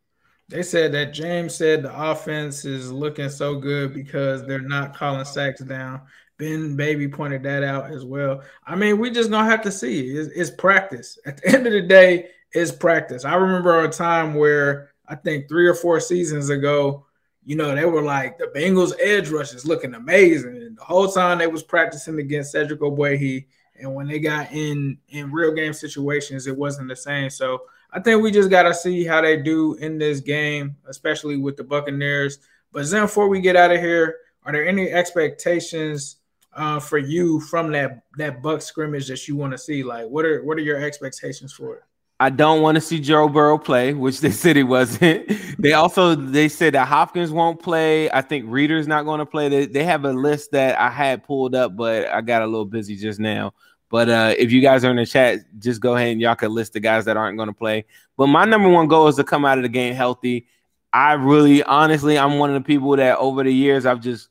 They said that James said the offense is looking so good because they're not calling sacks down. Ben Baby pointed that out as well. I mean, we just gonna have to see. It's, it's, practice. At the end of the day, it's practice. I remember a time where I think three or four seasons ago, you know, they were like the Bengals edge rush is looking amazing, and the whole time they was practicing against Cedric Ogbuehi, and when they got in in real game situations, it wasn't the same. So I think we just got to see how they do in this game, especially with the Buccaneers. But then, before we get out of here, are there any expectations uh, for you from that that Buck scrimmage that you want to see? Like, what are what are your expectations for it? I don't want to see Joe Burrow play, which they said he wasn't. *laughs* they also they said that Hopkins won't play. I think Reader's not going to play. They, they have a list that I had pulled up, but I got a little busy just now. But uh, if you guys are in the chat, just go ahead and y'all can list the guys that aren't going to play. But my number one goal is to come out of the game healthy. I really, honestly, I'm one of the people that over the years I've just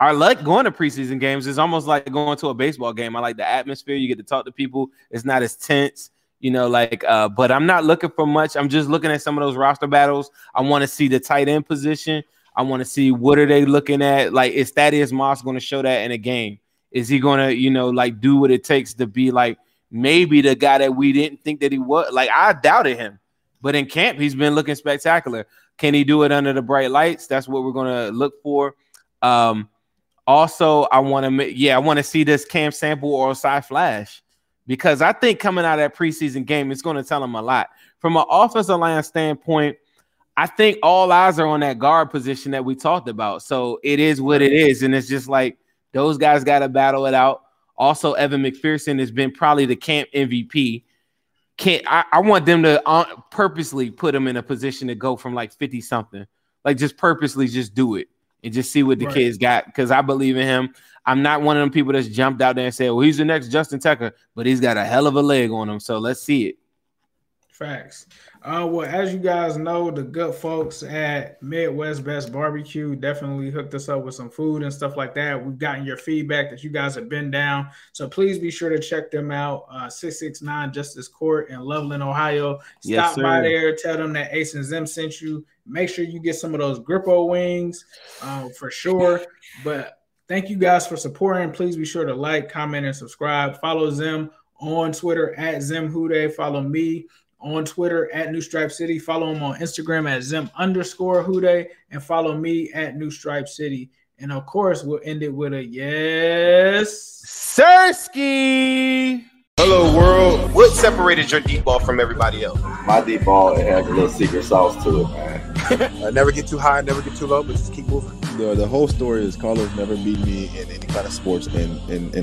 I like going to preseason games. It's almost like going to a baseball game. I like the atmosphere. You get to talk to people. It's not as tense you know, like, uh, but I'm not looking for much. I'm just looking at some of those roster battles. I want to see the tight end position. I want to see what are they looking at. Like, is Thaddeus Moss going to show that in a game? Is he to, you know, like do what it takes to be like maybe the guy that we didn't think that he was? Like, I doubted him, but in camp, he's been looking spectacular. Can he do it under the bright lights? That's what we're to look for. Um, also, I want to, yeah, I want to see this Cam Sample or Cy Flash because I think coming out of that preseason game, it's going to tell him a lot. From an offensive line standpoint, I think all eyes are on that guard position that we talked about. So it is what it is. And it's just like those guys got to battle it out. Also, Evan McPherson has been probably the camp MVP. Can't I, I want them to uh, purposely put him in a position to go from like 50 something, like just purposely just do it and just see what the right. kids got because I believe in him. I'm not one of them people that's jumped out there and said, "Well, he's the next Justin Tucker," but he's got a hell of a leg on him. So let's see it. Facts. Uh, well, as you guys know, the good folks at Midwest Best Barbecue definitely hooked us up with some food and stuff like that. We've gotten your feedback that you guys have been down. So please be sure to check them out. Uh, 669 Justice Court in Loveland, Ohio. Stop yes, by there. Tell them that Ace and Zim sent you. Make sure you get some of those Grippo wings uh, for sure. But Thank you guys for supporting. Please be sure to like, comment, and subscribe. Follow Zim on Twitter at Zim Hude. Follow me on Twitter at New Stripe City. Follow him on Instagram at Zim underscore Hude. And follow me at New Stripe City. And of course, we'll end it with a yes. Sirski. Hello, world. What separated your deep ball from everybody else? My deep ball, it has a little secret sauce to it, man. *laughs* uh, never get too high, never get too low, but just keep moving the the whole story is Carlos never beat me in any kind of sports in in, in